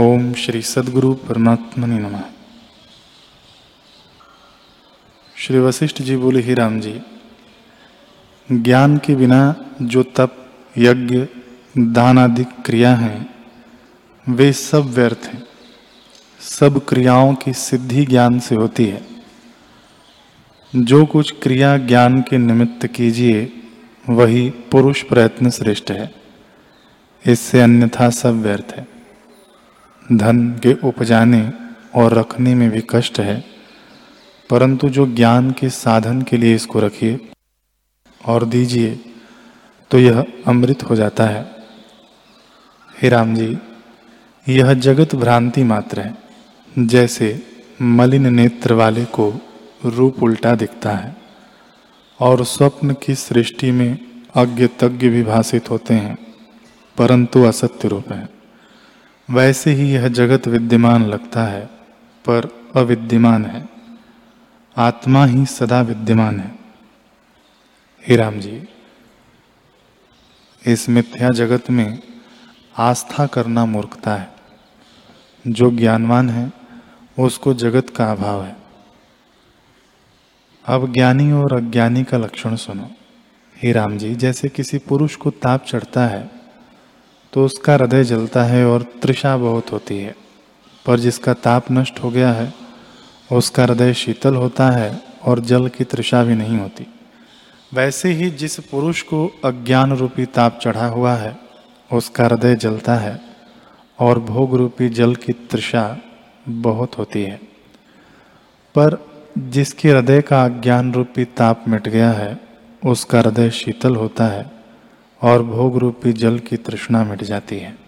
ओम श्री सदगुरु परमात्मनि नमः। श्री वशिष्ठ जी बोले, ही राम जी, ज्ञान के बिना जो तप, यज्ञ, दान आदि क्रिया हैं, वे सब व्यर्थ हैं। सब क्रियाओं की सिद्धि ज्ञान से होती है। जो कुछ क्रिया ज्ञान के निमित्त कीजिए, वही पुरुष प्रयत्न श्रेष्ठ है। इससे अन्यथा सब व्यर्थ है। धन के उपजाने और रखने में भी कष्ट है, परंतु जो ज्ञान के साधन के लिए इसको रखिए और दीजिए तो यह अमृत हो जाता है। हे राम जी, यह जगत भ्रांति मात्र है, जैसे मलिन नेत्र वाले को रूप उल्टा दिखता है, और स्वप्न की सृष्टि में अज्ञ तज्ञ भी भाषित होते हैं, परंतु असत्य रूप है। वैसे ही यह जगत विद्यमान लगता है, पर अविद्यमान है। आत्मा ही सदा विद्यमान है। हे राम जी, इस मिथ्या जगत में आस्था करना मूर्खता है। जो ज्ञानवान है, उसको जगत का अभाव है। अब ज्ञानी और अज्ञानी का लक्षण सुनो। हे राम जी, जैसे किसी पुरुष को ताप चढ़ता है तो उसका हृदय जलता है और तृषा बहुत होती है। पर जिसका ताप नष्ट हो गया है, उसका हृदय शीतल होता है और जल की तृषा भी नहीं होती। वैसे ही जिस पुरुष को अज्ञान रूपी ताप चढ़ा हुआ है, उसका हृदय जलता है और भोग रूपी जल की तृषा बहुत होती है। पर जिसके हृदय का अज्ञान रूपी ताप मिट गया है, उसका हृदय शीतल होता है और भोग रूपी जल की तृष्णा मिट जाती है।